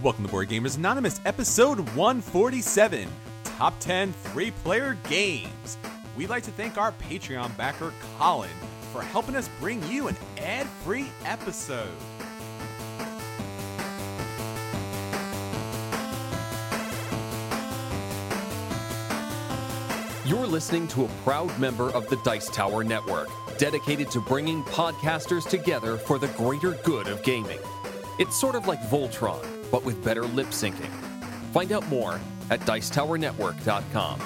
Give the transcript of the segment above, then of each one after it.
Welcome to Board Gamers Anonymous, episode 147 Top 10 Three Player Games. We'd like to thank our Patreon backer, Colin, for helping us bring you an ad free episode. You're listening to a proud member of the Dice Tower Network, dedicated to bringing podcasters together for the greater good of gaming. It's sort of like Voltron, but with better lip syncing. Find out more at Dicetowernetwork.com.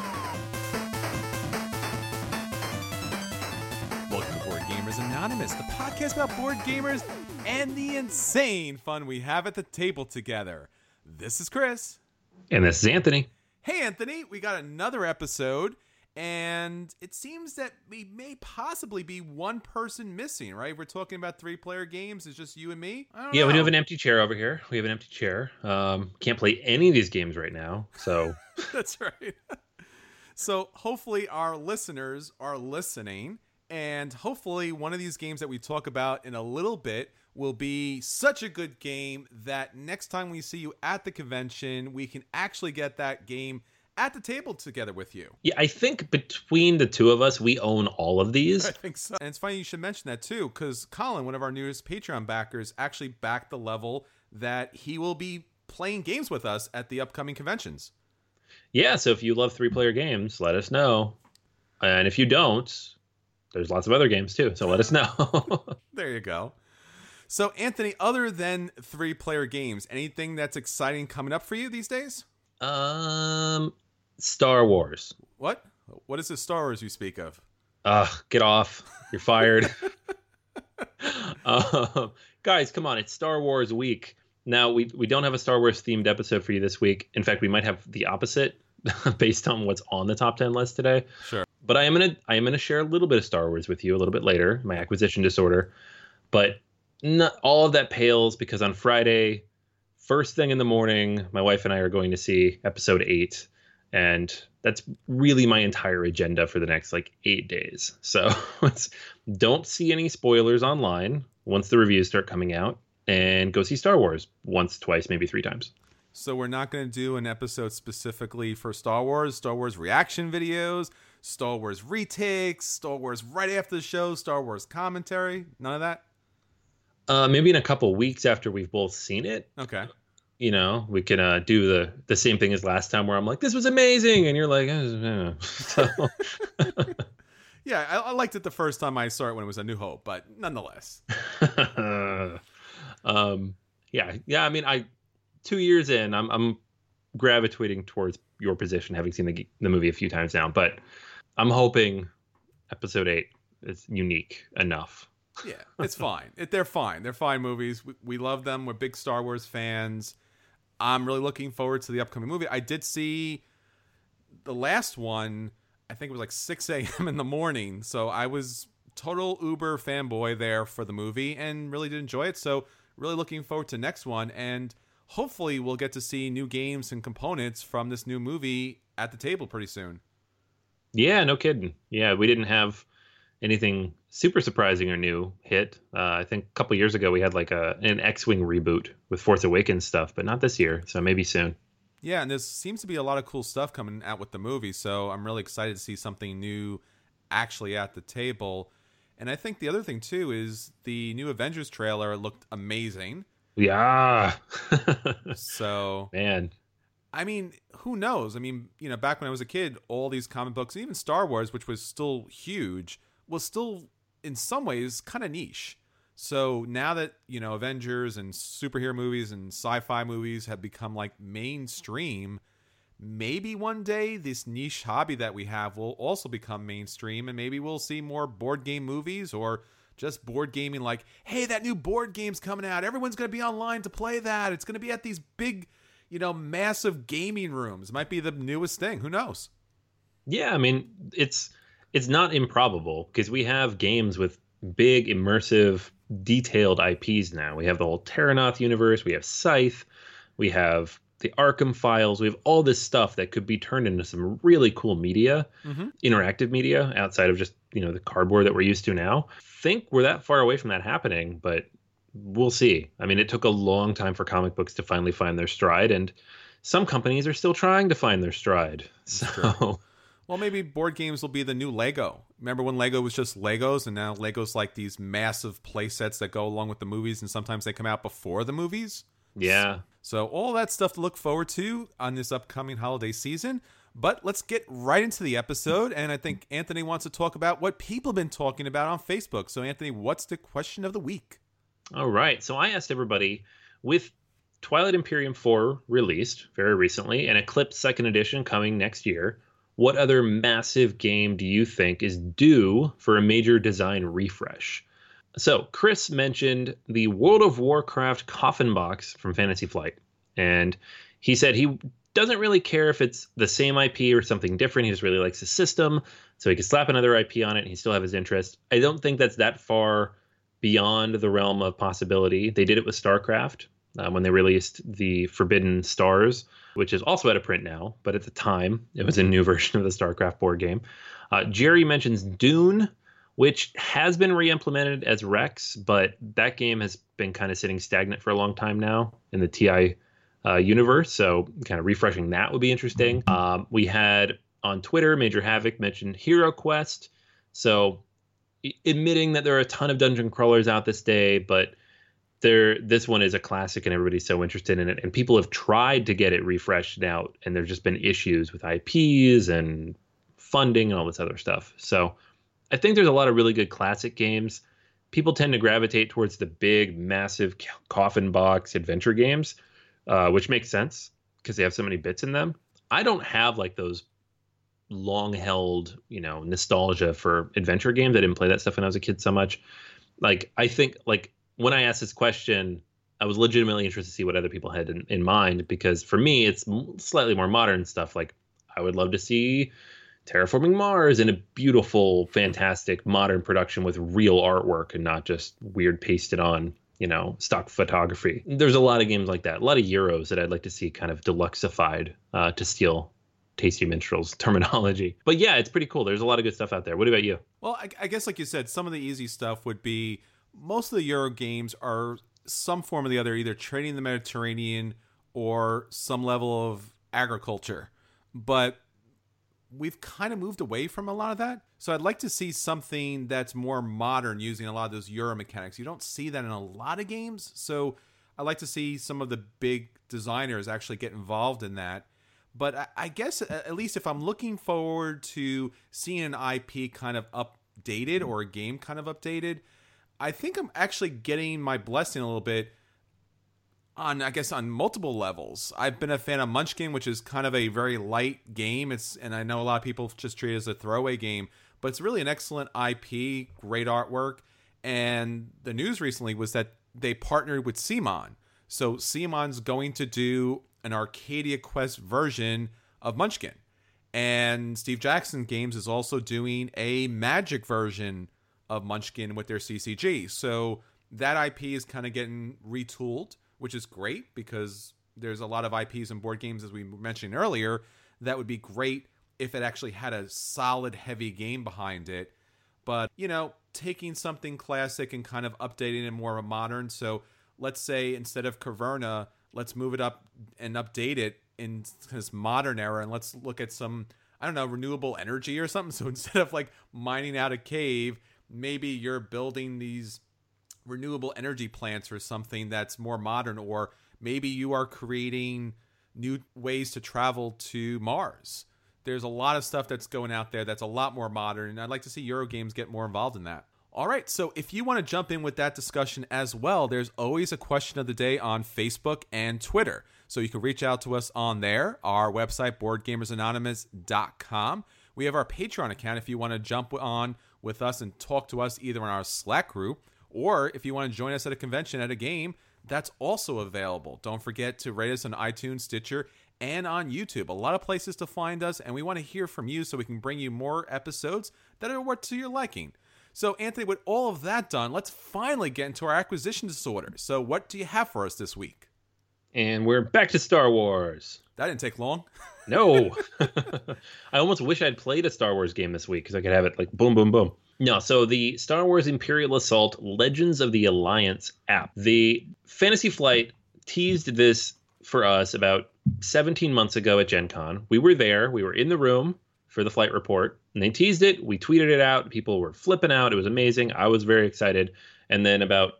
Welcome to Board Gamers Anonymous, the podcast about board gamers and the insane fun we have at the table together. This is Chris. And this is Anthony. Hey, Anthony, we got another episode, and it seems that we may possibly be one person missing, right? We're talking about three player games. It's just you and me? Yeah, we do have an empty chair over here. We have an empty chair. Um, can't play any of these games right now. So, That's right. so hopefully our listeners are listening, and hopefully one of these games that we talk about in a little bit will be such a good game that next time we see you at the convention, we can actually get that game at the table together with you. yeah, I think between the two of us, we own all of these. I think so. And it's funny you should mention that too, because Colin, one of our newest Patreon backers, actually backed the level that he will be playing games with us at the upcoming conventions. Yeah, so if you love three player games, let us know. And if you don't, there's lots of other games too. So let us know. There you go. So, Anthony, other than three player games, anything that's exciting coming up for you these days? um, Star Wars. What? What is the Star Wars you speak of? Ugh, get off. You're fired. um, guys, come on. It's Star Wars week. Now, we, we don't have a Star Wars themed episode for you this week. In fact, we might have the opposite based on what's on the top 10 list today. Sure. But I am going to I am going to share a little bit of Star Wars with you a little bit later, my acquisition disorder. But not all of that pales because on Friday, first thing in the morning, my wife and I are going to see episode 8 and that's really my entire agenda for the next like eight days. So don't see any spoilers online once the reviews start coming out, and go see Star Wars once, twice, maybe three times. So, we're not going to do an episode specifically for Star Wars, Star Wars reaction videos, Star Wars retakes, Star Wars right after the show, Star Wars commentary. None of that? Uh, maybe in a couple weeks after we've both seen it, Okay. You know, we can uh, do the the same thing as last time, where I'm like, "This was amazing," and you're like, eh, eh. so, Yeah, I, I liked it the first time I saw it when it was A New Hope, but nonetheless. um, yeah, yeah. I mean, I two years in, I'm I'm gravitating towards your position, having seen the the movie a few times now. But I'm hoping episode eight is unique enough. Yeah, it's fine. It, they're fine. They're fine movies. We, we love them. We're big Star Wars fans. I'm really looking forward to the upcoming movie. I did see the last one. I think it was like 6 a.m. in the morning. So I was total Uber fanboy there for the movie and really did enjoy it. So really looking forward to next one and hopefully we'll get to see new games and components from this new movie at the table pretty soon. Yeah, no kidding. Yeah, we didn't have anything super surprising or new hit. Uh, I think a couple years ago we had like a an X-wing reboot with Force Awakens stuff, but not this year. So maybe soon. Yeah, and there seems to be a lot of cool stuff coming out with the movie, so I'm really excited to see something new actually at the table. And I think the other thing too is the new Avengers trailer looked amazing. Yeah. so man, I mean, who knows? I mean, you know, back when I was a kid, all these comic books, even Star Wars, which was still huge, was still in some ways kind of niche. So now that, you know, Avengers and superhero movies and sci-fi movies have become like mainstream, maybe one day this niche hobby that we have will also become mainstream and maybe we'll see more board game movies or just board gaming like, "Hey, that new board game's coming out. Everyone's going to be online to play that. It's going to be at these big you know, massive gaming rooms. Might be the newest thing. Who knows? Yeah, I mean, it's it's not improbable because we have games with big, immersive, detailed IPs now. We have the whole Terrinoth universe. We have Scythe. We have the Arkham files. We have all this stuff that could be turned into some really cool media, mm-hmm. interactive media outside of just you know the cardboard that we're used to now. Think we're that far away from that happening, but we'll see. I mean, it took a long time for comic books to finally find their stride, and some companies are still trying to find their stride. So, well, maybe board games will be the new Lego. Remember when Lego was just Legos, and now Legos like these massive play sets that go along with the movies, and sometimes they come out before the movies. Yeah. So all that stuff to look forward to on this upcoming holiday season. But let's get right into the episode. And I think Anthony wants to talk about what people have been talking about on Facebook. So, Anthony, what's the question of the week? All right. So I asked everybody with Twilight Imperium 4 released very recently and Eclipse Second Edition coming next year, what other massive game do you think is due for a major design refresh? So, Chris mentioned the World of Warcraft coffin box from Fantasy Flight. And he said he doesn't really care if it's the same IP or something different. He just really likes the system. So he could slap another IP on it and he still have his interest. I don't think that's that far beyond the realm of possibility. They did it with StarCraft uh, when they released the Forbidden Stars, which is also out of print now, but at the time it was a new version of the StarCraft board game. Uh, Jerry mentions Dune, which has been re-implemented as Rex, but that game has been kind of sitting stagnant for a long time now in the TI uh, universe. So kind of refreshing that would be interesting. Um, we had on Twitter, Major Havoc mentioned Hero Quest. So admitting that there are a ton of dungeon crawlers out this day, but there this one is a classic and everybody's so interested in it. And people have tried to get it refreshed out, and there's just been issues with IPs and funding and all this other stuff. So I think there's a lot of really good classic games. People tend to gravitate towards the big, massive coffin box adventure games, uh, which makes sense because they have so many bits in them. I don't have like those long held, you know, nostalgia for adventure games. I didn't play that stuff when I was a kid so much. Like, I think, like, when I asked this question, I was legitimately interested to see what other people had in, in mind because for me, it's slightly more modern stuff. Like, I would love to see terraforming Mars in a beautiful, fantastic modern production with real artwork and not just weird pasted on, you know, stock photography. There's a lot of games like that, a lot of Euros that I'd like to see kind of deluxeified uh, to steal tasty minstrels terminology. But yeah, it's pretty cool. There's a lot of good stuff out there. What about you? Well, I, I guess like you said, some of the easy stuff would be most of the Euro games are some form or the other, either trading the Mediterranean or some level of agriculture. But we've kind of moved away from a lot of that. So I'd like to see something that's more modern using a lot of those Euro mechanics. You don't see that in a lot of games. So I'd like to see some of the big designers actually get involved in that but I, guess at least if I'm looking forward to seeing an IP kind of updated or a game kind of updated, I think I'm actually getting my blessing a little bit on I guess on multiple levels. I've been a fan of Munchkin, which is kind of a very light game. It's and I know a lot of people just treat it as a throwaway game, but it's really an excellent IP, great artwork. And the news recently was that they partnered with CMON. So CMON's going to do an Arcadia Quest version of Munchkin. And Steve Jackson Games is also doing a Magic version of Munchkin with their CCG. So that IP is kind of getting retooled, which is great because there's a lot of IPs and board games, as we mentioned earlier, that would be great if it actually had a solid, heavy game behind it. But, you know, taking something classic and kind of updating it more of a modern. So let's say instead of Caverna, let's move it up and update it in this modern era and let's look at some I don't know renewable energy or something. So instead of like mining out a cave, maybe you're building these renewable energy plants or something that's more modern or maybe you are creating new ways to travel to Mars. There's a lot of stuff that's going out there that's a lot more modern and I'd like to see Eurogames get more involved in that. All right, so if you want to jump in with that discussion as well, there's always a question of the day on Facebook and Twitter. So you can reach out to us on there, our website, boardgamersanonymous.com. We have our Patreon account if you want to jump on with us and talk to us either in our Slack group or if you want to join us at a convention at a game, that's also available. Don't forget to rate us on iTunes, Stitcher, and on YouTube. A lot of places to find us, and we want to hear from you so we can bring you more episodes that are what to your liking. So, Anthony, with all of that done, let's finally get into our acquisition disorder. So, what do you have for us this week? And we're back to Star Wars. That didn't take long. No. I almost wish I'd played a Star Wars game this week because I could have it like boom, boom, boom. No, so the Star Wars Imperial Assault Legends of the Alliance app. The Fantasy Flight teased this for us about 17 months ago at Gen Con. We were there, we were in the room for the flight report. And they teased it. We tweeted it out. People were flipping out. It was amazing. I was very excited. And then about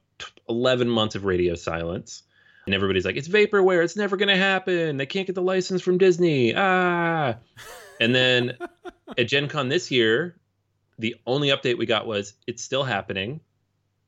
11 months of radio silence. And everybody's like, it's vaporware. It's never going to happen. They can't get the license from Disney. Ah. And then at Gen Con this year, the only update we got was it's still happening,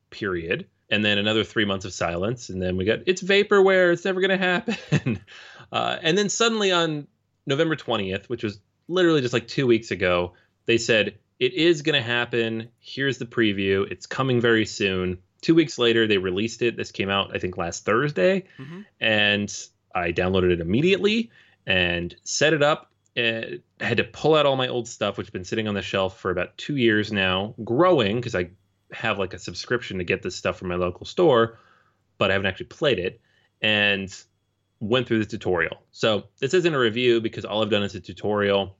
period. And then another three months of silence. And then we got, it's vaporware. It's never going to happen. Uh, and then suddenly on November 20th, which was literally just like two weeks ago, they said it is going to happen. Here's the preview. It's coming very soon. Two weeks later, they released it. This came out, I think, last Thursday, mm-hmm. and I downloaded it immediately and set it up. And I had to pull out all my old stuff, which has been sitting on the shelf for about two years now, growing because I have like a subscription to get this stuff from my local store, but I haven't actually played it. And went through the tutorial. So this isn't a review because all I've done is a tutorial,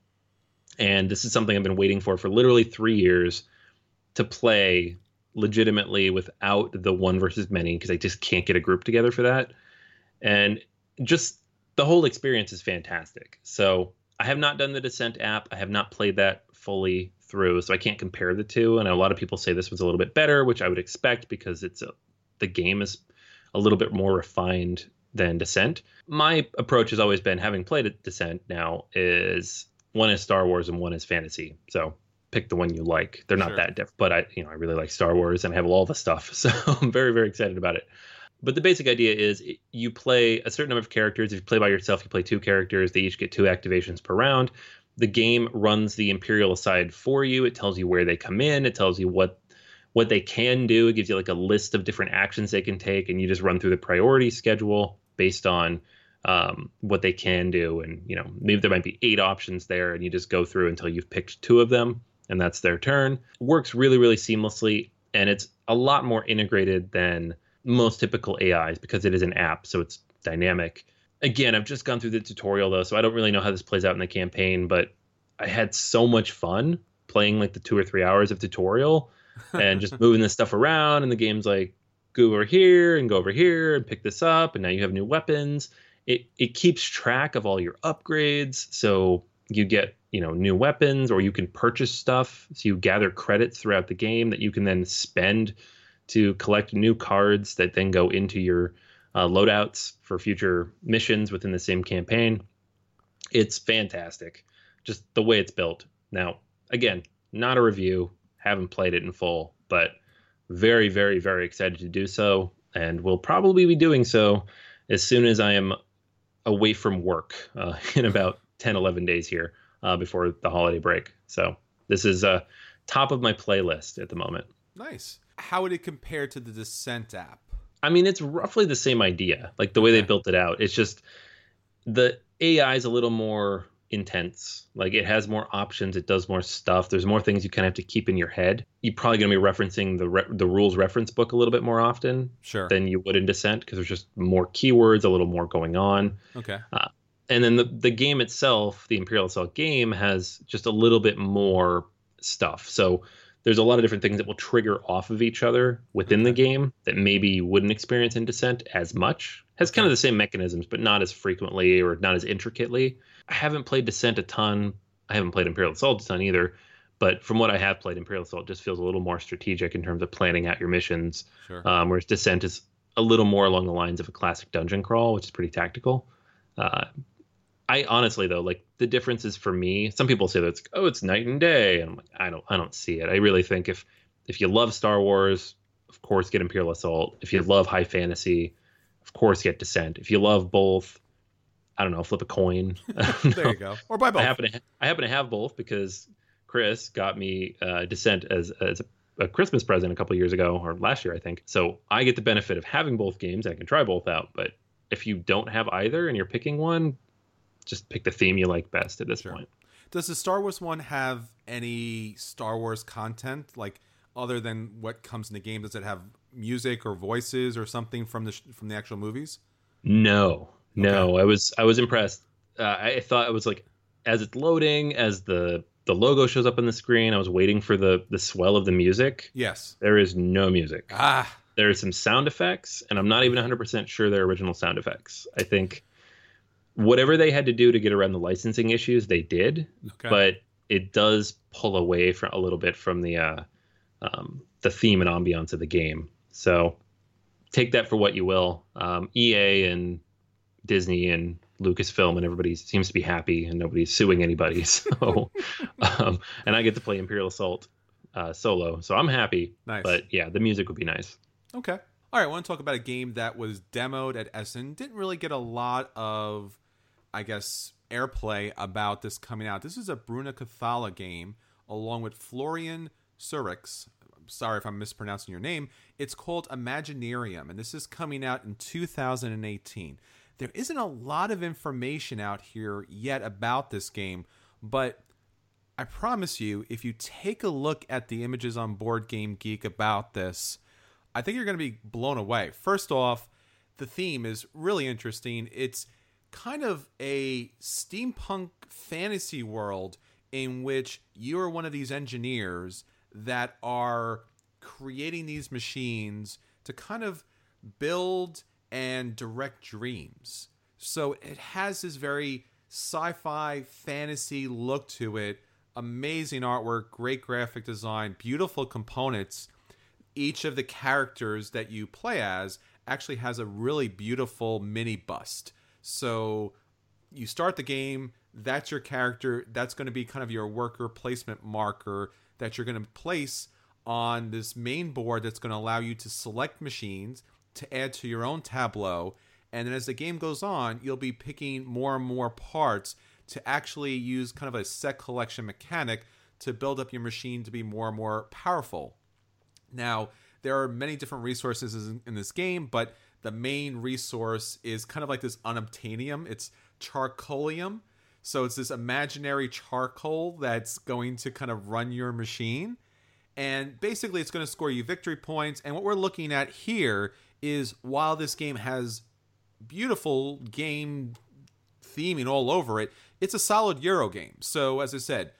and this is something I've been waiting for for literally three years to play legitimately without the one versus many because I just can't get a group together for that. And just the whole experience is fantastic. So I have not done the Descent app. I have not played that fully through, so I can't compare the two. And a lot of people say this was a little bit better, which I would expect because it's a, the game is a little bit more refined than Descent. My approach has always been, having played Descent now, is one is Star Wars and one is fantasy. So pick the one you like. They're not sure. that different, but I, you know, I really like Star Wars and I have all the stuff, so I'm very, very excited about it. But the basic idea is you play a certain number of characters. If you play by yourself, you play two characters. They each get two activations per round. The game runs the Imperial aside for you. It tells you where they come in. It tells you what what they can do. It gives you like a list of different actions they can take, and you just run through the priority schedule based on um, what they can do. And, you know, maybe there might be eight options there, and you just go through until you've picked two of them, and that's their turn. Works really, really seamlessly, and it's a lot more integrated than most typical AIs because it is an app, so it's dynamic. Again, I've just gone through the tutorial though, so I don't really know how this plays out in the campaign, but I had so much fun playing like the two or three hours of tutorial and just moving this stuff around and the game's like go over here and go over here and pick this up and now you have new weapons it it keeps track of all your upgrades so you get you know new weapons or you can purchase stuff. So you gather credits throughout the game that you can then spend to collect new cards that then go into your uh, loadouts for future missions within the same campaign. It's fantastic. Just the way it's built. Now again not a review. Haven't played it in full but very, very, very excited to do so, and will probably be doing so as soon as I am away from work uh, in about 10, 11 days here uh, before the holiday break. So this is uh, top of my playlist at the moment. Nice. How would it compare to the Descent app? I mean, it's roughly the same idea, like the way okay. they built it out. It's just the AI is a little more intense. Like it has more options, it does more stuff. There's more things you kind of have to keep in your head. You're probably going to be referencing the re- the rules reference book a little bit more often Sure. than you would in Descent because there's just more keywords, a little more going on. okay. And then the the game itself, the Imperial Assault game, has just a little bit more stuff. So there's a lot of different things that will trigger off of each other within the game that maybe you wouldn't experience in Descent as much. Has kind of the same mechanisms, but not as frequently or not as intricately. I haven't played Descent a ton. I haven't played Imperial Assault a ton either. But from what I have played, Imperial Assault just feels a little more strategic in terms of planning out your missions. Sure. Um, whereas Descent is a little more along the lines of a classic dungeon crawl, which is pretty tactical. Uh, I honestly though, like the differences for me, some people say that it's oh it's night and day, and I'm like I don't I don't see it. I really think if if you love Star Wars, of course get Imperial Assault. If you love high fantasy, of course get Descent. If you love both, I don't know, flip a coin. there you go. Or buy both. I happen to I happen to have both because Chris got me uh, Descent as as a, a Christmas present a couple years ago or last year I think. So I get the benefit of having both games. I can try both out. But if you don't have either and you're picking one, just pick the theme you like best at this Sure. point. Does the Star Wars one have any Star Wars content like other than what comes in the game? Does it have music or voices or something from the sh- from the actual movies? No, no, I was I was impressed. Uh, I thought it was like as it's loading, as the the logo shows up on the screen, I was waiting for the the swell of the music. Yes. There is no music. Ah, there are some sound effects, and I'm not even 100% sure they're original sound effects. I think whatever they had to do to get around the licensing issues, they did, okay. but it does pull away from a little bit from the uh, um, the theme and ambiance of the game. So take that for what you will. Um, EA and Disney and Lucasfilm and everybody seems to be happy, and nobody's suing anybody. So, um, and I get to play Imperial Assault uh, solo, so I'm happy. nice. But yeah, the music would be nice. Okay. All right. I want to talk about a game that was demoed at Essen. Didn't really get a lot of, I guess, airplay about this coming out. This is a Bruno Cathala game along with Florian Sirieix. Sorry if I'm mispronouncing your name. It's called Imaginarium, and this is coming out in 2018. There isn't a lot of information out here yet about this game, but I promise you, if you take a look at the images on Board Game Geek about this, I think you're going to be blown away. First off, the theme is really interesting. It's kind of a steampunk fantasy world in which you are one of these engineers that are creating these machines to kind of build and direct dreams. So it has this very sci fi fantasy look to it. Amazing artwork, great graphic design, beautiful components each of the characters that you play as actually has a really beautiful mini bust. So you start the game, that's your character, that's going to be kind of your worker placement marker that you're going to place on this main board that's going to allow you to select machines to add to your own tableau. And then as the game goes on, you'll be picking more and more parts to actually use kind of a set collection mechanic to build up your machine to be more and more powerful. Now, there are many different resources in, this game, but the main resource is kind of like this unobtainium. It's charcoalium. So it's this imaginary charcoal that's going to kind of run your machine. And basically, it's going to score you victory points. And what we're looking at here is while this game has beautiful game theming all over it, it's a solid Euro game. So, as I said,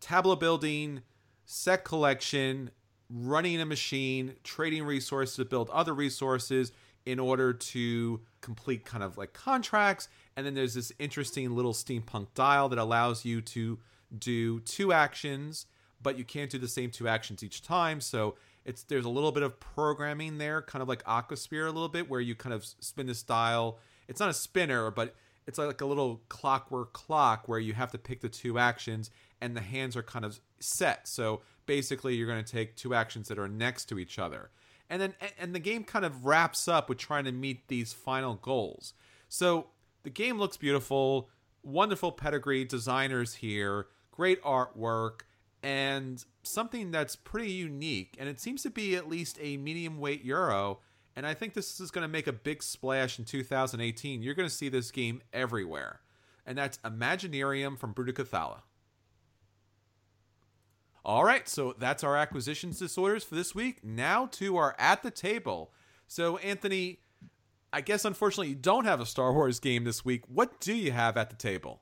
tableau building, set collection, running a machine, trading resources to build other resources in order to complete kind of like contracts. And then there's this interesting little steampunk dial that allows you to do two actions, but you can't do the same two actions each time. So it's there's a little bit of programming there, kind of like Aquasphere a little bit, where you kind of spin this dial. It's not a spinner, but it's like a little clockwork clock where you have to pick the two actions and the hands are kind of set. So basically you're going to take two actions that are next to each other. And then and the game kind of wraps up with trying to meet these final goals. So the game looks beautiful, wonderful pedigree designers here, great artwork and something that's pretty unique and it seems to be at least a medium weight euro and I think this is going to make a big splash in 2018. You're going to see this game everywhere. and that's Imaginarium from Bruno Cathala. All right, so that's our acquisitions disorders for this week. Now to our at the table. So, Anthony, I guess unfortunately you don't have a Star Wars game this week. What do you have at the table?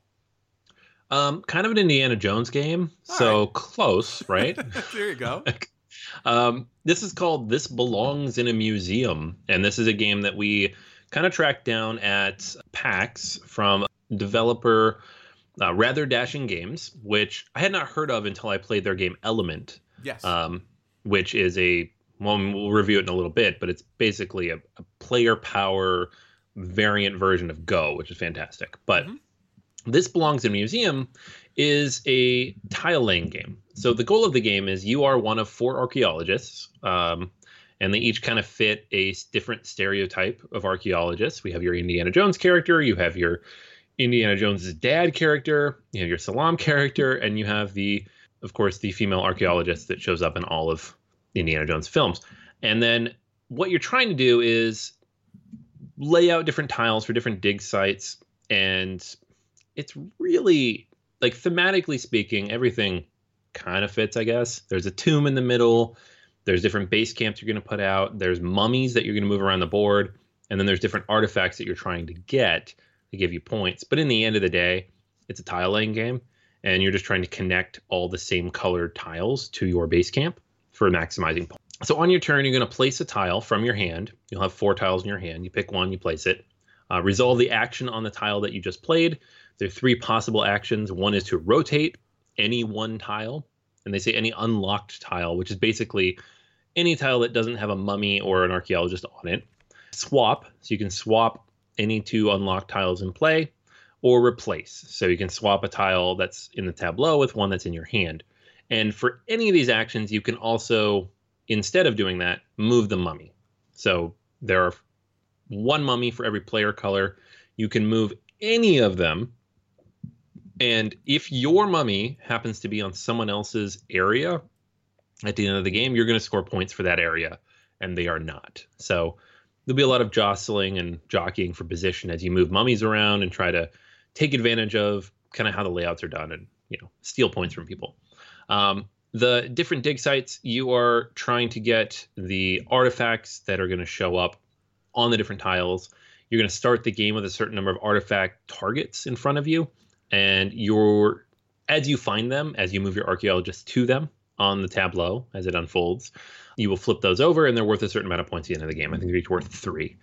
Um, kind of an Indiana Jones game, All so right. close, right? there you go. um, this is called This Belongs in a Museum, and this is a game that we kind of tracked down at PAX from developer uh, Rather Dashing Games, which I had not heard of until I played their game Element, Yes. um, which is a well, we'll review it in a little bit, but it's basically a, a player power variant version of Go, which is fantastic. But Mhm. this belongs in a museum is a tile laying game. So the goal of the game is you are one of four archaeologists, um, and they each kind of fit a different stereotype of archaeologists. We have your Indiana Jones character, you have your Indiana Jones's dad character, you have your Sallah character, and you have the, of course, the female archaeologist that shows up in all of Indiana Jones films. And then what you're trying to do is lay out different tiles for different dig sites, and it's really like thematically speaking, everything kind of fits, I guess. There's a tomb in the middle. There's different base camps you're going to put out. There's mummies that you're going to move around the board. And then there's different artifacts that you're trying to get to give you points. But in the end of the day, it's a tile laying game. And you're just trying to connect all the same colored tiles to your base camp for maximizing points. So on your turn, you're going to place a tile from your hand. You'll have four tiles in your hand. You pick one, you place it. Uh, resolve the action on the tile that you just played. There are three possible actions. One is to rotate any one tile, and they say any unlocked tile, which is basically any tile that doesn't have a mummy or an archaeologist on it. Swap, so you can swap any two unlocked tiles in play, or replace, so you can swap a tile that's in the tableau with one that's in your hand. And for any of these actions, you can also, instead of doing that, move the mummy. So there are one mummy for every player color. You can move any of them and if your mummy happens to be on someone else's area at the end of the game, you're going to score points for that area, and they are not. So there'll be a lot of jostling and jockeying for position as you move mummies around and try to take advantage of kind of how the layouts are done and you know steal points from people. Um, the different dig sites, you are trying to get the artifacts that are going to show up on the different tiles. You're going to start the game with a certain number of artifact targets in front of you and you're as you find them as you move your archaeologist to them on the tableau as it unfolds. You will flip those over and they're worth a certain amount of points at the end of the game. I think they're each worth three.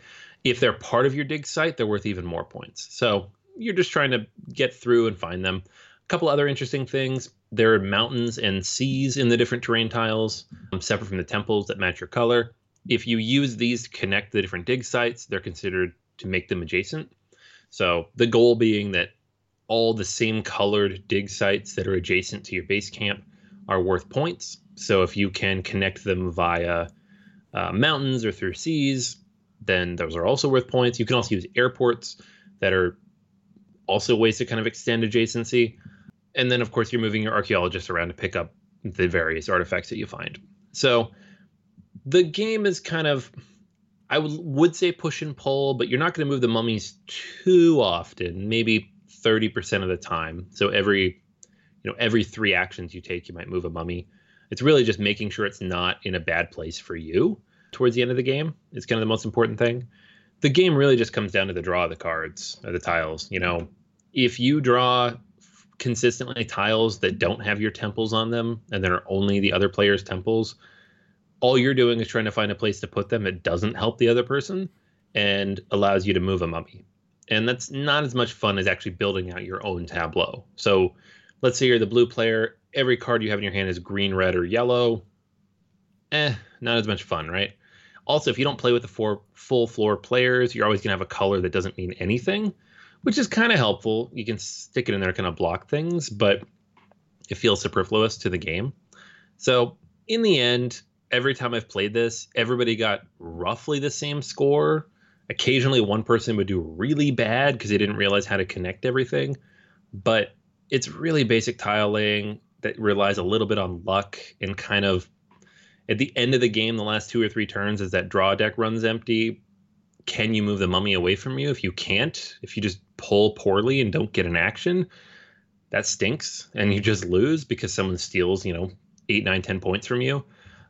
If they're part of your dig site they're worth even more points. So you're just trying to get through and find them. A couple other interesting things. There are mountains and seas in the different terrain tiles um, separate from the temples that match your color. If you use these to connect the different dig sites they're considered to make them adjacent. So the goal being that all the same colored dig sites that are adjacent to your base camp are worth points. So if you can connect them via uh, mountains or through seas, then those are also worth points. You can also use airports that are also ways to kind of extend adjacency. And then, of course, you're moving your archaeologists around to pick up the various artifacts that you find. So the game is kind of, I would, would say push and pull, but you're not going to move the mummies too often, maybe 30% of the time. So every you know every 3 actions you take you might move a mummy. It's really just making sure it's not in a bad place for you towards the end of the game. It's kind of the most important thing. The game really just comes down to the draw of the cards or the tiles, you know. If you draw consistently tiles that don't have your temples on them and they're only the other player's temples, all you're doing is trying to find a place to put them that doesn't help the other person and allows you to move a mummy and that's not as much fun as actually building out your own tableau. So let's say you're the blue player, every card you have in your hand is green, red, or yellow. Eh, not as much fun, right? Also, if you don't play with the four full floor players, you're always going to have a color that doesn't mean anything, which is kind of helpful. You can stick it in there kind of block things, but it feels superfluous to the game. So, in the end, every time I've played this, everybody got roughly the same score occasionally one person would do really bad because they didn't realize how to connect everything but it's really basic tile laying that relies a little bit on luck and kind of at the end of the game the last two or three turns as that draw deck runs empty can you move the mummy away from you? If you can't, if you just pull poorly and don't get an action, that stinks, and you just lose because someone steals, you know, eight, nine, ten points from you.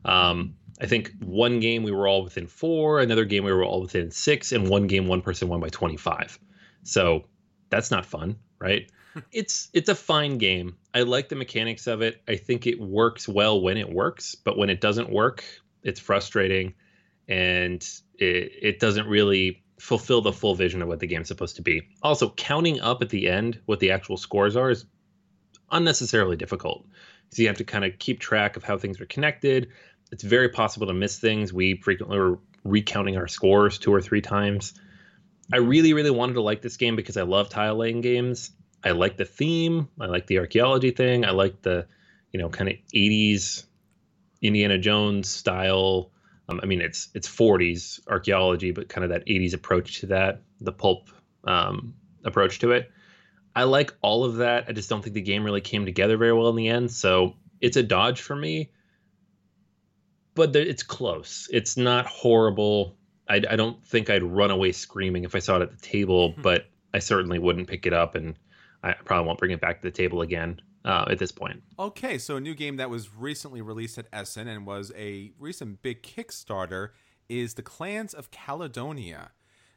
Um, I think one game we were all within four, another game we were all within six, and one game one person won by 25. So that's not fun, right? It's it's a fine game. I like the mechanics of it. I think it works well when it works, but when it doesn't work, it's frustrating and it, it doesn't really fulfill the full vision of what the game's supposed to be. Also, counting up at the end what the actual scores are is unnecessarily difficult So you have to kind of keep track of how things are connected. It's very possible to miss things. We frequently were recounting our scores two or three times. I really, really wanted to like this game because I love tile laying games. I like the theme. I like the archaeology thing. I like the, you know, kind of 80s Indiana Jones style. Um, I mean, it's it's 40s archaeology, but kind of that 80s approach to that, the pulp um, approach to it. I like all of that. I just don't think the game really came together very well in the end. So it's a dodge for me, but it's close. It's not horrible. I, I don't think I'd run away screaming if I saw it at the table, mm-hmm. but I certainly wouldn't pick it up, and I probably won't bring it back to the table again uh, at this point. Okay, so a new game that was recently released at Essen and was a recent big Kickstarter is The Clans of Caledonia.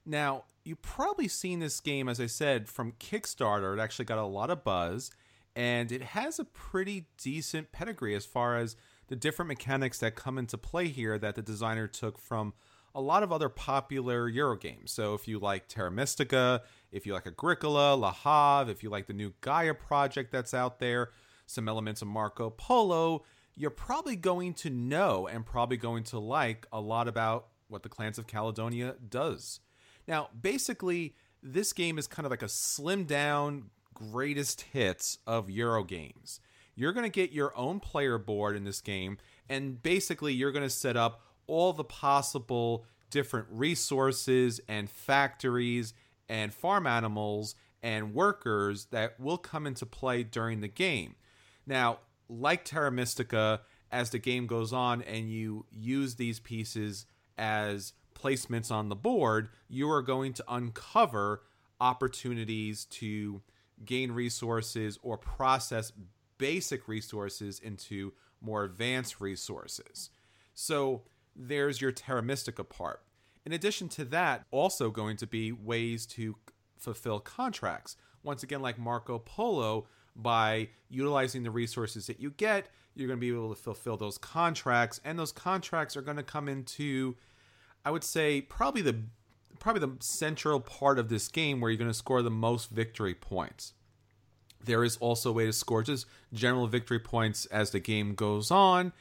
Now, you've probably seen this game, as I said, from Kickstarter. It actually got a lot of buzz, and it has a pretty decent pedigree as far as the different mechanics that come into play here that the designer took from a lot of other popular Euro games. So if you like Terra Mystica, if you like Agricola, Le Havre, if you like the new Gaia project that's out there, some elements of Marco Polo, you're probably going to know and probably going to like a lot about what the Clans of Caledonia does. Now, basically, this game is kind of like a slimmed down greatest hits of Euro games. You're going to get your own player board in this game, and basically, you're going to set up all the possible different resources and factories and farm animals and workers that will come into play during the game. Now, like Terra Mystica, as the game goes on and you use these pieces as placements on the board, you are going to uncover opportunities to gain resources or process basic resources into more advanced resources. So there's your Terra Mystica part. In addition to that, also going to be ways to fulfill contracts. Once again, like Marco Polo, by utilizing the resources that you get, you're going to be able to fulfill those contracts, and those contracts are going to come into, I would say, probably the probably the central part of this game where you're going to score the most victory points. There is also a way to score just general victory points as the game goes on,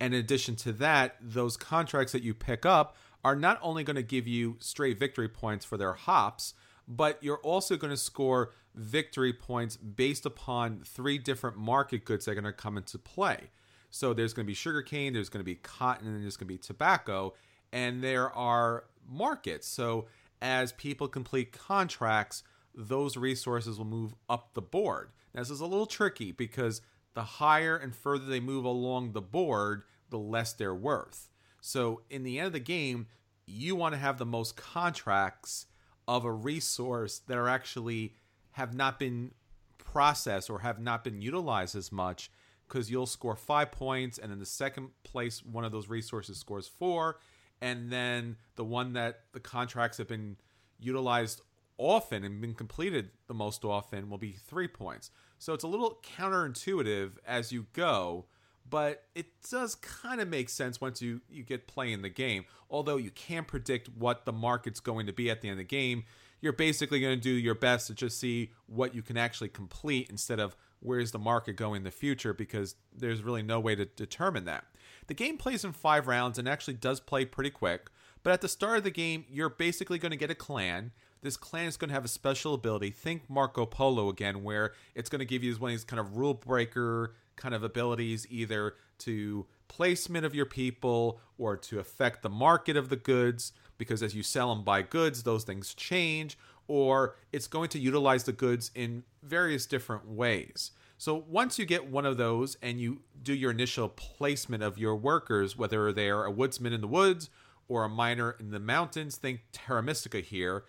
and in addition to that, those contracts that you pick up are not only going to give you straight victory points for their hops, but you're also going to score victory points based upon three different market goods that are going to come into play. So there's going to be sugarcane, there's going to be cotton, and there's going to be tobacco, and there are markets. So as people complete contracts, those resources will move up the board. Now, this is a little tricky because the higher and further they move along the board, the less they're worth. So, in the end of the game, you want to have the most contracts of a resource that are actually have not been processed or have not been utilized as much because you'll score five points and in the second place one of those resources scores four and then the one that the contracts have been utilized often and been completed the most often will be three points so it's a little counterintuitive as you go, but it does kind of make sense once you, you get playing the game. Although you can't predict what the market's going to be at the end of the game, you're basically going to do your best to just see what you can actually complete instead of where's the market going in the future because there's really no way to determine that. The game plays in five rounds and actually does play pretty quick, but at the start of the game, you're basically going to get a clan this clan is going to have a special ability. Think Marco Polo again, where it's going to give you one of these kind of rule breaker kind of abilities, either to placement of your people or to affect the market of the goods, because as you sell and buy goods, those things change, or it's going to utilize the goods in various different ways. So once you get one of those and you do your initial placement of your workers, whether they are a woodsman in the woods or a miner in the mountains, think Terra Mystica here,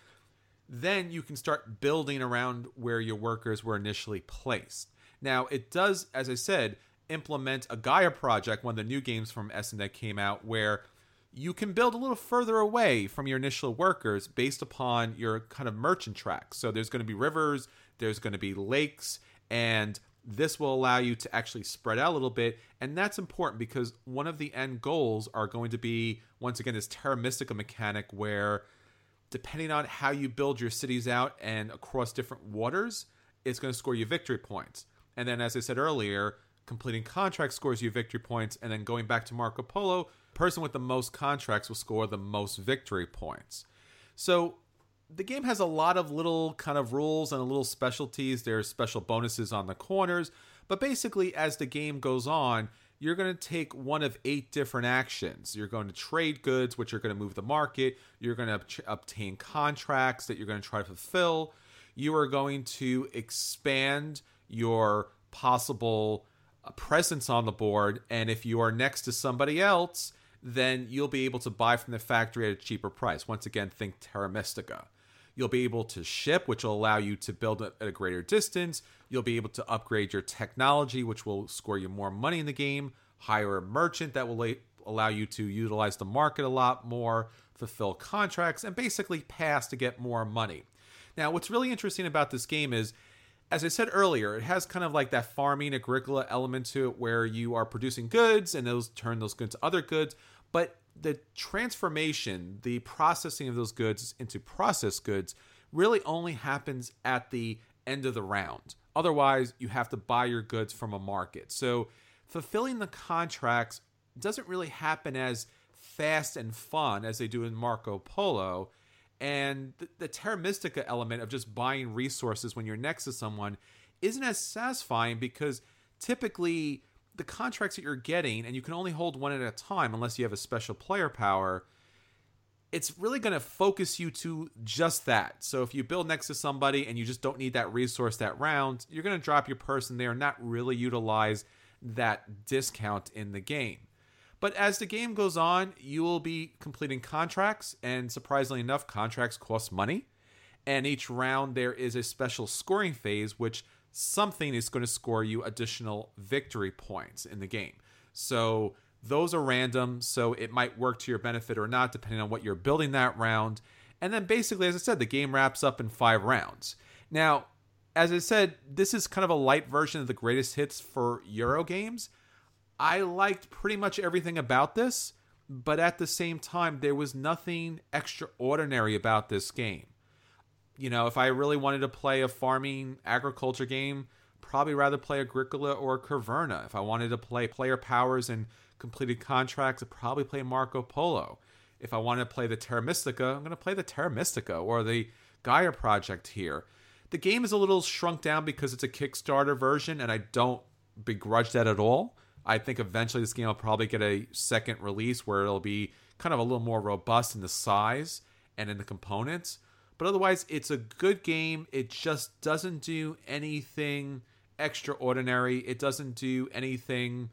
then you can start building around where your workers were initially placed. Now, it does, as I said, implement a Gaia project, one of the new games from that came out, where you can build a little further away from your initial workers based upon your kind of merchant tracks. So there's going to be rivers, there's going to be lakes, and this will allow you to actually spread out a little bit. And that's important because one of the end goals are going to be, once again, this Terra Mystica mechanic where depending on how you build your cities out and across different waters, it's going to score you victory points. And then, as I said earlier, completing contracts scores you victory points. And then going back to Marco Polo, person with the most contracts will score the most victory points. So the game has a lot of little kind of rules and a little specialties. There's special bonuses on the corners. But basically, as the game goes on, you're going to take one of eight different actions. You're going to trade goods, which are going to move the market. You're going to obtain contracts that you're going to try to fulfill. You are going to expand your possible uh, presence on the board. And if you are next to somebody else, then you'll be able to buy from the factory at a cheaper price. Once again, think Terra Mystica. You'll be able to ship, which will allow you to build at a greater distance. You'll be able to upgrade your technology, which will score you more money in the game. Hire a merchant that will allow you to utilize the market a lot more, fulfill contracts, and basically pass to get more money. Now, what's really interesting about this game is, as I said earlier, it has kind of like that farming agricola element to it where you are producing goods and those turn those goods to other goods. But the transformation, the processing of those goods into processed goods, really only happens at the end of the round. Otherwise, you have to buy your goods from a market. So, fulfilling the contracts doesn't really happen as fast and fun as they do in Marco Polo. And the, the Terra Mystica element of just buying resources when you're next to someone isn't as satisfying because typically the contracts that you're getting, and you can only hold one at a time unless you have a special player power, it's really going to focus you to just that. So if you build next to somebody and you just don't need that resource that round, you're going to drop your person there and not really utilize that discount in the game. But as the game goes on, you will be completing contracts, and surprisingly enough, contracts cost money. And each round, there is a special scoring phase, which something is going to score you additional victory points in the game. So those are random, so it might work to your benefit or not, depending on what you're building that round. And then basically, as I said, the game wraps up in five rounds. Now, as I said, this is kind of a light version of the greatest hits for Euro games. I liked pretty much everything about this, but at the same time, there was nothing extraordinary about this game you know, if I really wanted to play a farming agriculture game, probably rather play Agricola or Caverna. If I wanted to play player powers and completed contracts, I'd probably play Marco Polo. If I wanted to play the Terra Mystica, I'm going to play the Terra Mystica or the Gaia project here. The game is a little shrunk down because it's a Kickstarter version, and I don't begrudge that at all. I think eventually this game will probably get a second release where it'll be kind of a little more robust in the size and in the components. But otherwise, it's a good game. It just doesn't do anything extraordinary. It doesn't do anything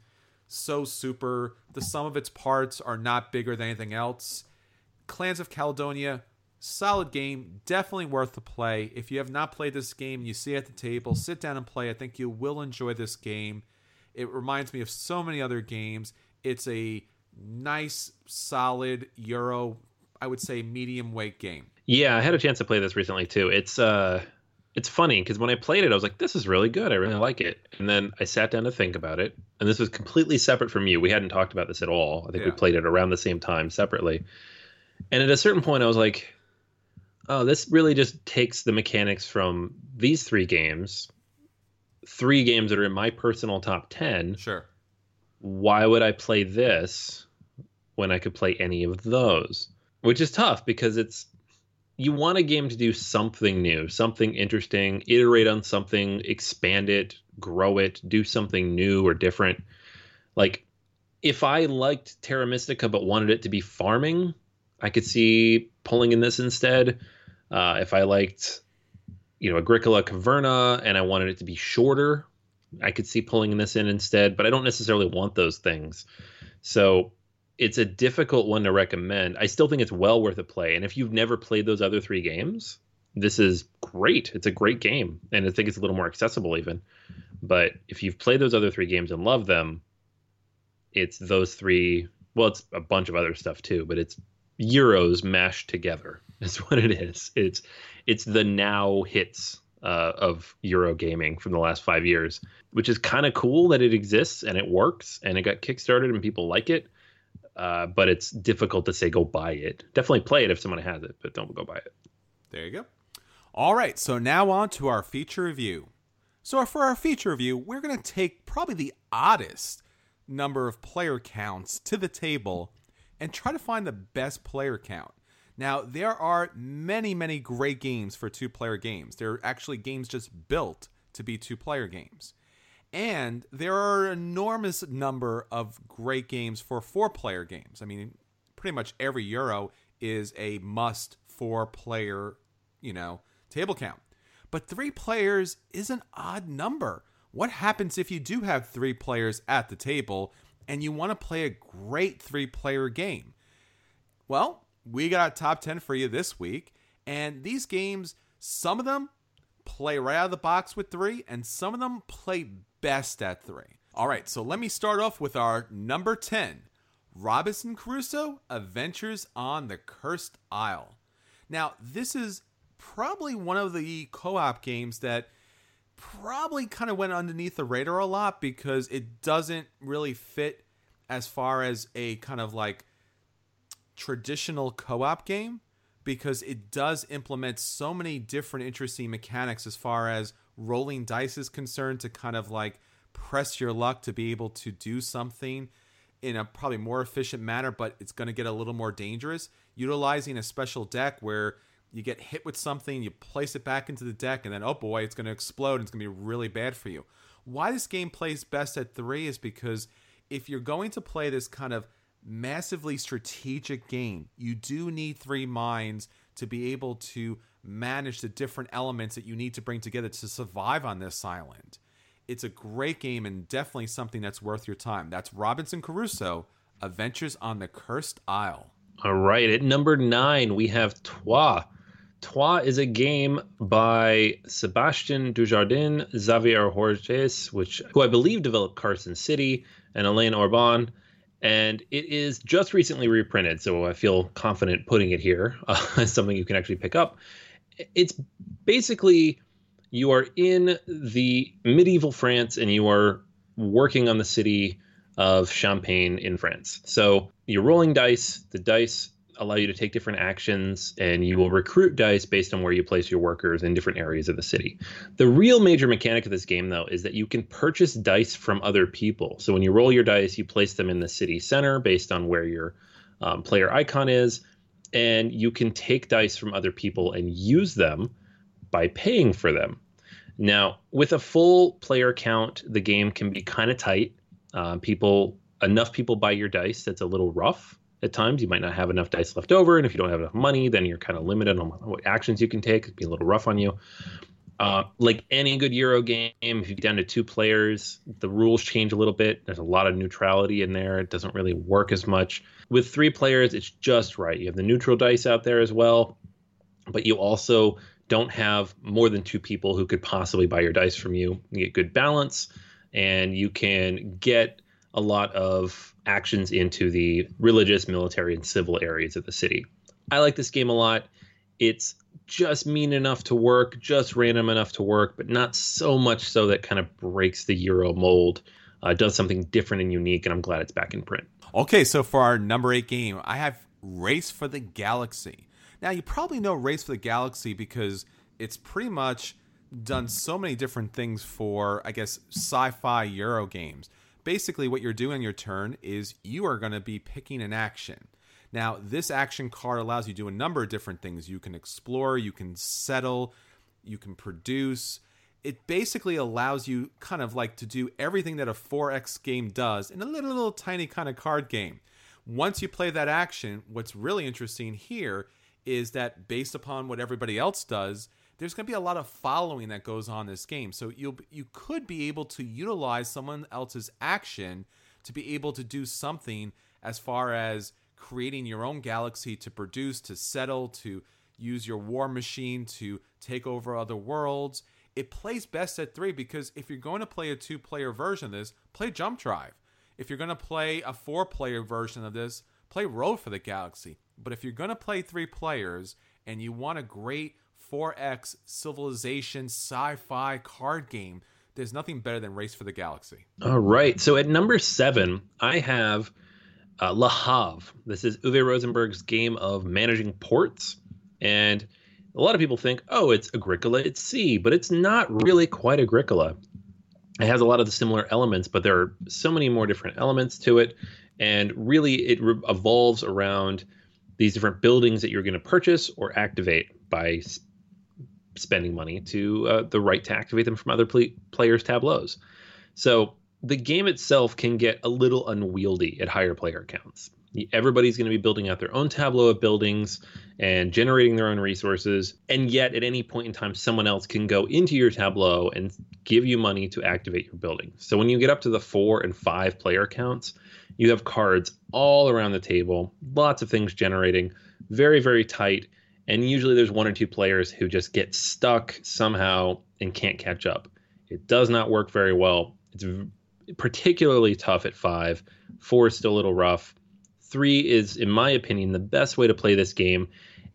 so super. The sum of its parts are not bigger than anything else. Clans of Caledonia, solid game, definitely worth the play. If you have not played this game and you see it at the table, sit down and play. I think you will enjoy this game. It reminds me of so many other games. It's a nice, solid Euro, I would say medium weight game. Yeah, I had a chance to play this recently too. It's uh it's funny because when I played it, I was like, "This is really good. I really like it." And then I sat down to think about it, and this was completely separate from you. We hadn't talked about this at all. I think yeah. we played it around the same time separately. And at a certain point, I was like, "Oh, this really just takes the mechanics from these three games, three games that are in my personal top ten. Sure. Why would I play this when I could play any of those?" Which is tough because it's you want a game to do something new, something interesting, iterate on something, expand it, grow it, do something new or different. Like if I liked Terra Mystica but wanted it to be farming, I could see pulling in this instead. Uh, if I liked, you know, Agricola Caverna and I wanted it to be shorter, I could see pulling this in instead. But I don't necessarily want those things. So it's a difficult one to recommend. I still think it's well worth a play. And if you've never played those other three games, this is great. It's a great game, and I think it's a little more accessible even. But if you've played those other three games and love them, it's those three. Well, it's a bunch of other stuff too, but it's Euros mashed together. Is what it is. It's it's the now hits uh, of Euro gaming from the last five years, which is kind of cool that it exists and it works and it got kickstarted and people like it. Uh, but it's difficult to say go buy it. Definitely play it if someone has it, but don't go buy it. There you go. All right, so now on to our feature review. So for our feature review, we're going to take probably the oddest number of player counts to the table and try to find the best player count. Now, there are many, many great games for two player games. There are actually games just built to be two player games. And there are an enormous number of great games for four player games. I mean, pretty much every Euro is a must four player, you know, table count. But three players is an odd number. What happens if you do have three players at the table and you want to play a great three player game? Well, we got top 10 for you this week. And these games, some of them play right out of the box with three, and some of them play best at three. All right, so let me start off with our number 10 Robinson Crusoe Adventures on the Cursed Isle. Now, this is probably one of the co-op games that probably kind of went underneath the radar a lot because it doesn't really fit as far as a kind of like traditional co-op game because it does implement so many different interesting mechanics as far as rolling dice is concerned to kind of like press your luck to be able to do something in a probably more efficient manner but it's going to get a little more dangerous utilizing a special deck where you get hit with something, you place it back into the deck, and then oh boy, it's going to explode and it's going to be really bad for you. Why this game plays best at three is because if you're going to play this kind of massively strategic game, you do need three minds to be able to manage the different elements that you need to bring together to survive on this island. It's a great game and definitely something that's worth your time. That's Robinson Crusoe, Adventures on the Cursed Isle. All right, at number nine, we have Troyes. Troyes is a game by Sebastien Dujardin, Xavier Georges, which who I believe developed Carson City, and Elaine Orban. And it is just recently reprinted, so I feel confident putting it here uh, as something you can actually pick up. It's basically you are in the medieval France and you are working on the city of Champagne in France. So you're rolling dice. The dice allow you to take different actions and you will recruit dice based on where you place your workers in different areas of the city. The real major mechanic of this game, though, is that you can purchase dice from other people. So when you roll your dice, you place them in the city center based on where your um, player icon is, and you can take dice from other people and use them by paying for them. Now, with a full player count, the game can be kind of tight. Uh, people, enough people buy your dice that's a little rough at times. You might not have enough dice left over and if you don't have enough money then you're kind of limited on what actions you can take. It'd be a little rough on you. Uh, like any good euro game if you get down to two players the rules change a little bit. There's a lot of neutrality in there. It doesn't really work as much with three players it's just right you have the neutral dice out there as well but you also don't have more than two people who could possibly buy your dice from you you get good balance and you can get a lot of actions into the religious, military, and civil areas of the city. I like this game a lot. It's just mean enough to work, just random enough to work, but not so much so that kind of breaks the Euro mold. Uh, does something different and unique, and I'm glad it's back in print. Okay, so for our number eight game, I have Race for the Galaxy. Now, you probably know Race for the Galaxy because it's pretty much done so many different things for, I guess, sci fi Euro games basically what you're doing your turn is you are going to be picking an action. Now, this action card allows you to do a number of different things. You can explore, you can settle, you can produce. It basically allows you kind of like to do everything that a 4X game does in a little, little tiny kind of card game. Once you play that action, what's really interesting here is that based upon what everybody else does, there's going to be a lot of following that goes on this game. So you you could be able to utilize someone else's action to be able to do something as far as creating your own galaxy to produce, to settle, to use your war machine to take over other worlds. It plays best at three because if you're going to play a two player version of this, play Jump Drive. If you're going to play a four player version of this, play Roll for the Galaxy. But if you're going to play three players and you want a great 4X civilization sci fi card game, there's nothing better than Race for the Galaxy. All right. So at number seven, I have uh, Le Havre. This is Uwe Rosenberg's game of managing ports. And a lot of people think, oh, it's Agricola at sea, but it's not really quite Agricola. It has a lot of the similar elements, but there are so many more different elements to it. And really, it re- evolves around these different buildings that you're going to purchase or activate by s- spending money to uh, the right to activate them from other pl- players' tableaus. So the game itself can get a little unwieldy at higher player counts. Everybody's going to be building out their own tableau of buildings and generating their own resources. And yet, at any point in time, someone else can go into your tableau and give you money to activate your building. So, when you get up to the four and five player counts, you have cards all around the table, lots of things generating, very, very tight. And usually, there's one or two players who just get stuck somehow and can't catch up. It does not work very well. It's particularly tough at five. Four is still a little rough three is, in my opinion, the best way to play this game.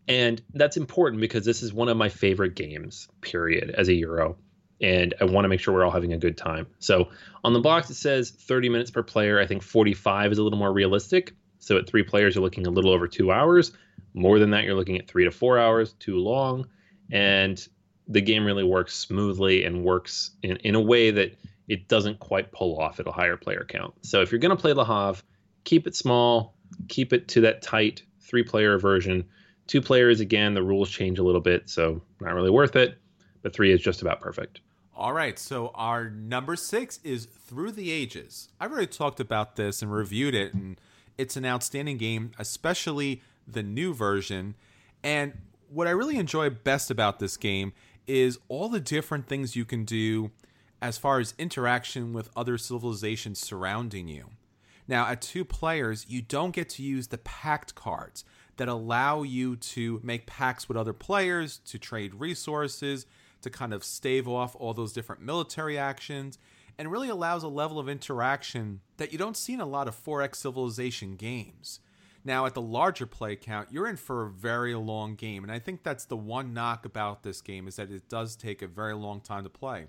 And that's important because this is one of my favorite games, period, as a Euro. And I want to make sure we're all having a good time. So on the box, it says 30 minutes per player. I think 45 is a little more realistic. So at three players, you're looking a little over two hours. More than that, you're looking at three to four hours, too long. And the game really works smoothly and works in, in a way that it doesn't quite pull off at a higher player count. So if you're going to play Le Havre, keep it small, keep it to that tight three player version. Two players, again, the rules change a little bit, so not really worth it. But three is just about perfect. All right, so our number six is Through the Ages. I've already talked about this and reviewed it, and it's an outstanding game, especially the new version. And what I really enjoy best about this game is all the different things you can do as far as interaction with other civilizations surrounding you. Now, at two players, you don't get to use the pact cards that allow you to make pacts with other players, to trade resources, to kind of stave off all those different military actions, and really allows a level of interaction that you don't see in a lot of 4X Civilization games. Now, at the larger play count, you're in for a very long game, and I think that's the one knock about this game is that it does take a very long time to play.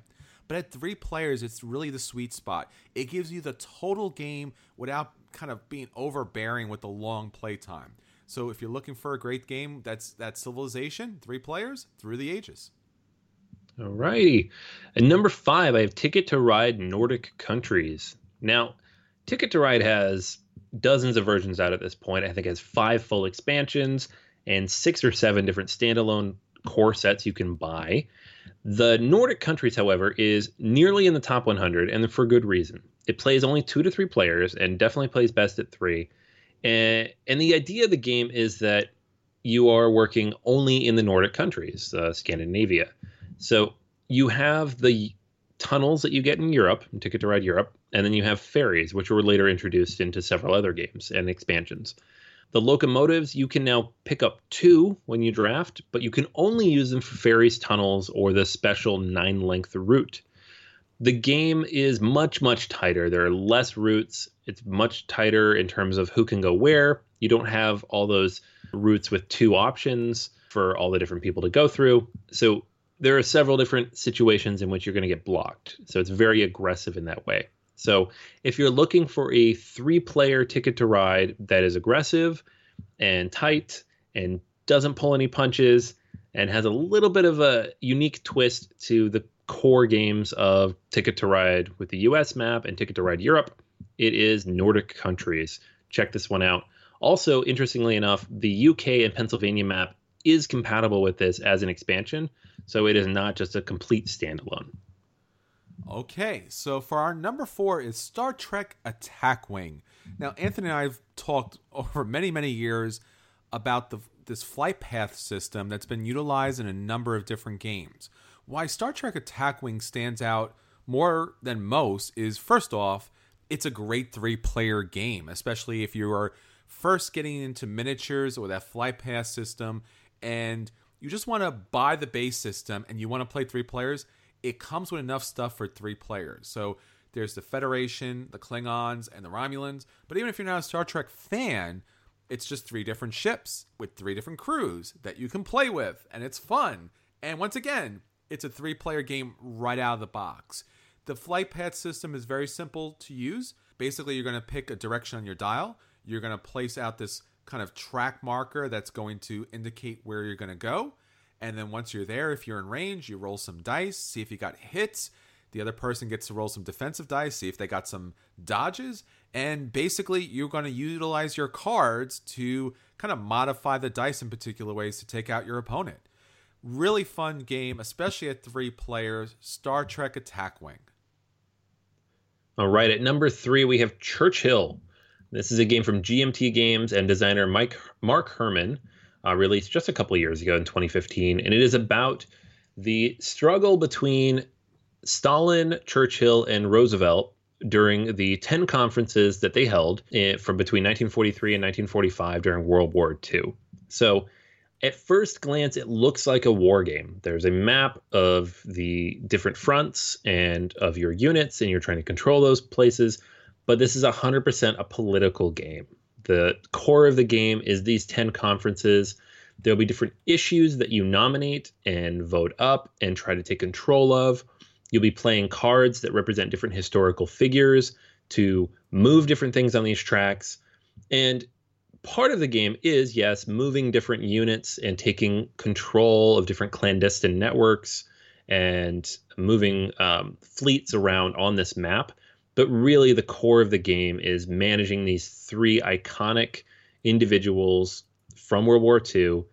But at three players, it's really the sweet spot. It gives you the total game without kind of being overbearing with the long play time. So if you're looking for a great game, that's that Civilization, three players, through the ages. All righty. And number five, I have Ticket to Ride Nordic Countries. Now, Ticket to Ride has dozens of versions out at this point. I think it has five full expansions and six or seven different standalone core sets you can buy. The Nordic countries, however, is nearly in the top 100, and for good reason. It plays only two to three players, and definitely plays best at three. And, and the idea of the game is that you are working only in the Nordic countries, uh, Scandinavia. So you have the tunnels that you get in Europe, Ticket to Ride Europe, and then you have ferries, which were later introduced into several other games and expansions. The locomotives, you can now pick up two when you draft, but you can only use them for ferries, tunnels, or the special nine length route. The game is much, much tighter. There are less routes. It's much tighter in terms of who can go where. You don't have all those routes with two options for all the different people to go through. So there are several different situations in which you're going to get blocked. So it's very aggressive in that way. So if you're looking for a three player ticket to ride that is aggressive and tight and doesn't pull any punches and has a little bit of a unique twist to the core games of Ticket to Ride with the US map and Ticket to Ride Europe, it is Nordic countries. Check this one out. Also, interestingly enough, the UK and Pennsylvania map is compatible with this as an expansion, so it is not just a complete standalone. Okay, so for our number four is Star Trek Attack Wing. Now, Anthony and I have talked over many, many years about the this flight path system that's been utilized in a number of different games. Why Star Trek Attack Wing stands out more than most is first off, it's a great three player game, especially if you are first getting into miniatures or that flight path system and you just want to buy the base system and you want to play three players. It comes with enough stuff for three players. So there's the Federation, the Klingons, and the Romulans. But even if you're not a Star Trek fan, it's just three different ships with three different crews that you can play with, and it's fun. And once again, it's a three player game right out of the box. The flight path system is very simple to use. Basically, you're going to pick a direction on your dial, you're going to place out this kind of track marker that's going to indicate where you're going to go. And then once you're there, if you're in range, you roll some dice, see if you got hits. The other person gets to roll some defensive dice, see if they got some dodges. And basically, you're going to utilize your cards to kind of modify the dice in particular ways to take out your opponent. Really fun game, especially at three players. Star Trek Attack Wing. All right, at number three, we have Churchill. This is a game from GMT Games and designer Mike Mark Herman, uh, released just a couple years ago in 2015, and it is about the struggle between Stalin, Churchill, and Roosevelt during the 10 conferences that they held in, from between 1943 and 1945 during World War II. So, at first glance, it looks like a war game. There's a map of the different fronts and of your units, and you're trying to control those places. But this is 100% a political game. The core of the game is these 10 conferences. There'll be different issues that you nominate and vote up and try to take control of. You'll be playing cards that represent different historical figures to move different things on these tracks. And part of the game is, yes, moving different units and taking control of different clandestine networks and moving um, fleets around on this map. But really, the core of the game is managing these three iconic individuals from World War II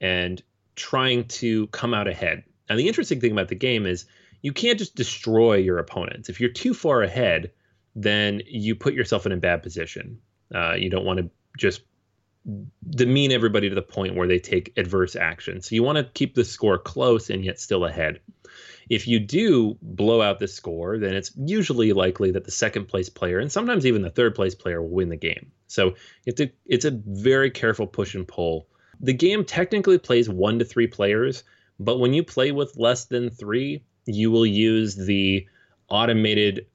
and trying to come out ahead. And the interesting thing about the game is you can't just destroy your opponents. If you're too far ahead, then you put yourself in a bad position. Uh, you don't want to just demean everybody to the point where they take adverse action. So you want to keep the score close and yet still ahead. If you do blow out the score, then it's usually likely that the second place player and sometimes even the third place player will win the game. So it's a, it's a very careful push and pull. The game technically plays one to three players, but when you play with less than three, you will use the automated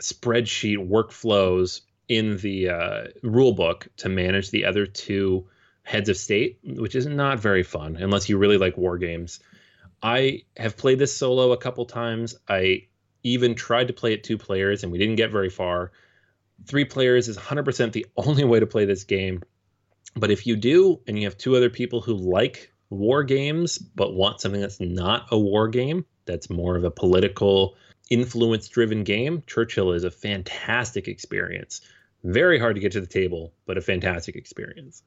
spreadsheet workflows in the uh, rule book to manage the other two heads of state, which is not very fun unless you really like war games. I have played this solo a couple times. I even tried to play it two players and we didn't get very far. Three players is 100% the only way to play this game. But if you do, and you have two other people who like war games but want something that's not a war game, that's more of a political influence driven game, Churchill is a fantastic experience. Very hard to get to the table, but a fantastic experience.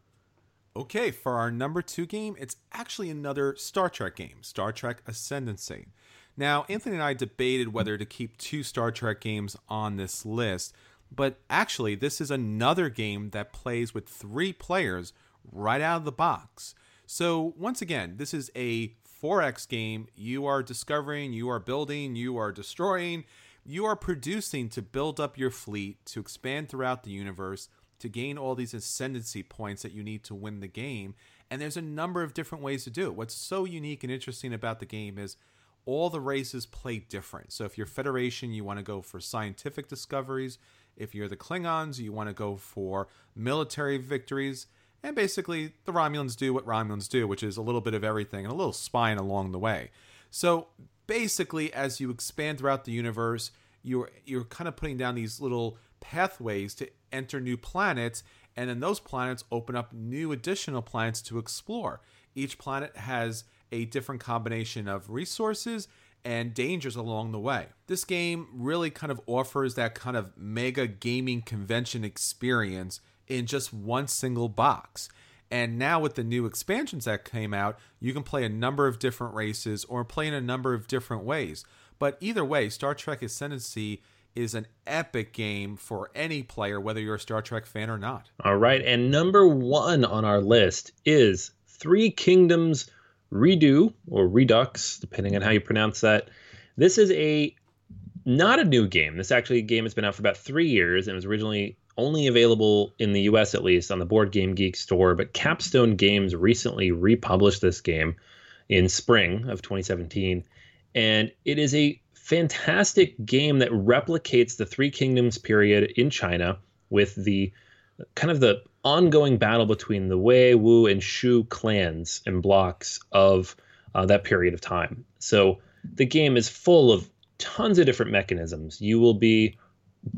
Okay, for our number two game, it's actually another Star Trek game, Star Trek Ascendancy. Now, Anthony and I debated whether to keep two Star Trek games on this list, but actually, this is another game that plays with three players right out of the box. So, once again, this is a 4X game. You are discovering, you are building, you are destroying, you are producing to build up your fleet, to expand throughout the universe, to gain all these ascendancy points that you need to win the game. And there's a number of different ways to do it. What's so unique and interesting about the game is all the races play different. So if you're Federation, you want to go for scientific discoveries. If you're the Klingons, you want to go for military victories. And basically, the Romulans do what Romulans do, which is a little bit of everything and a little spine along the way. So basically, as you expand throughout the universe, you're you're kind of putting down these little pathways to enter new planets, and then those planets open up new additional planets to explore. Each planet has a different combination of resources and dangers along the way. This game really kind of offers that kind of mega gaming convention experience in just one single box. And now with the new expansions that came out, you can play a number of different races or play in a number of different ways. But either way, Star Trek Ascendancy is an epic game for any player, whether you're a Star Trek fan or not. All right. And number one on our list is Three Kingdoms Redo or Redux, depending on how you pronounce that. This is a not a new game. This actually game that's been out for about three years and was originally only available in the US at least on the Board Game Geek store. But Capstone Games recently republished this game in spring of 2017. And it is a fantastic game that replicates the Three Kingdoms period in China with the kind of the ongoing battle between the Wei, Wu, and Shu clans and blocks of uh, that period of time. So the game is full of tons of different mechanisms. You will be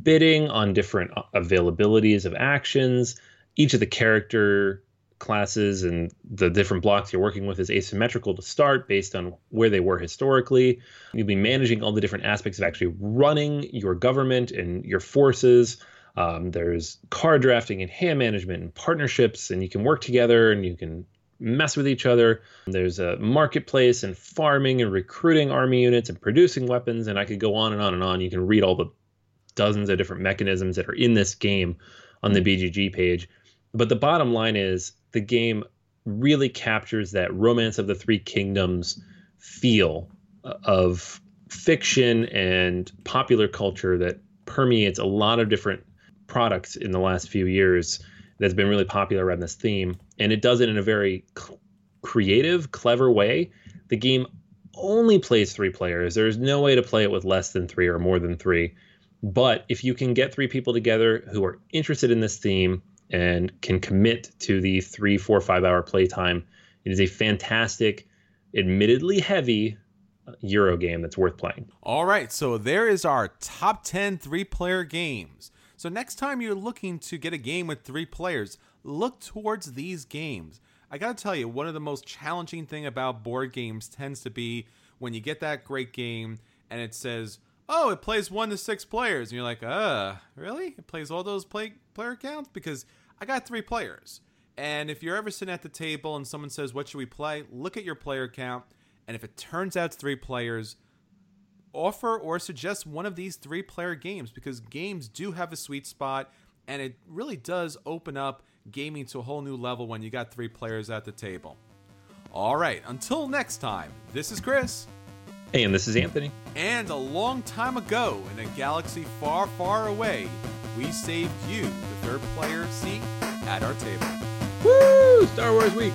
bidding on different availabilities of actions. Each of the character classes and the different blocks you're working with is asymmetrical to start based on where they were historically. You'll be managing all the different aspects of actually running your government and your forces. Um, there's card drafting and hand management and partnerships, and you can work together and you can mess with each other. There's a marketplace and farming and recruiting army units and producing weapons, and I could go on and on and on. You can read all the dozens of different mechanisms that are in this game on the hmm. BGG page. But the bottom line is the game really captures that romance of the three kingdoms feel uh, of fiction and popular culture that permeates a lot of different products in the last few years that's been really popular around this theme. And it does it in a very cl- creative clever way. The game only plays three players. There's no way to play it with less than three or more than three but if you can get three people together who are interested in this theme and can commit to the three, four, five hour playtime, it is a fantastic, admittedly heavy uh, Euro game that's worth playing. All right, so there is our top 10 three player games. So next time you're looking to get a game with three players, look towards these games. I gotta tell you, one of the most challenging thing about board games tends to be when you get that great game and it says oh, it plays one to six players. And you're like, uh, really? It plays all those play player counts? Because I got three players. And if you're ever sitting at the table and someone says, what should we play? Look at your player count. And if it turns out it's three players, offer or suggest one of these three player games because games do have a sweet spot and it really does open up gaming to a whole new level when you got three players at the table. All right, until next time, this is Chris. Hey, and this is Anthony. And a long time ago, in a galaxy far, far away, we saved you the third player seat at our table. Woo! Star Wars Week!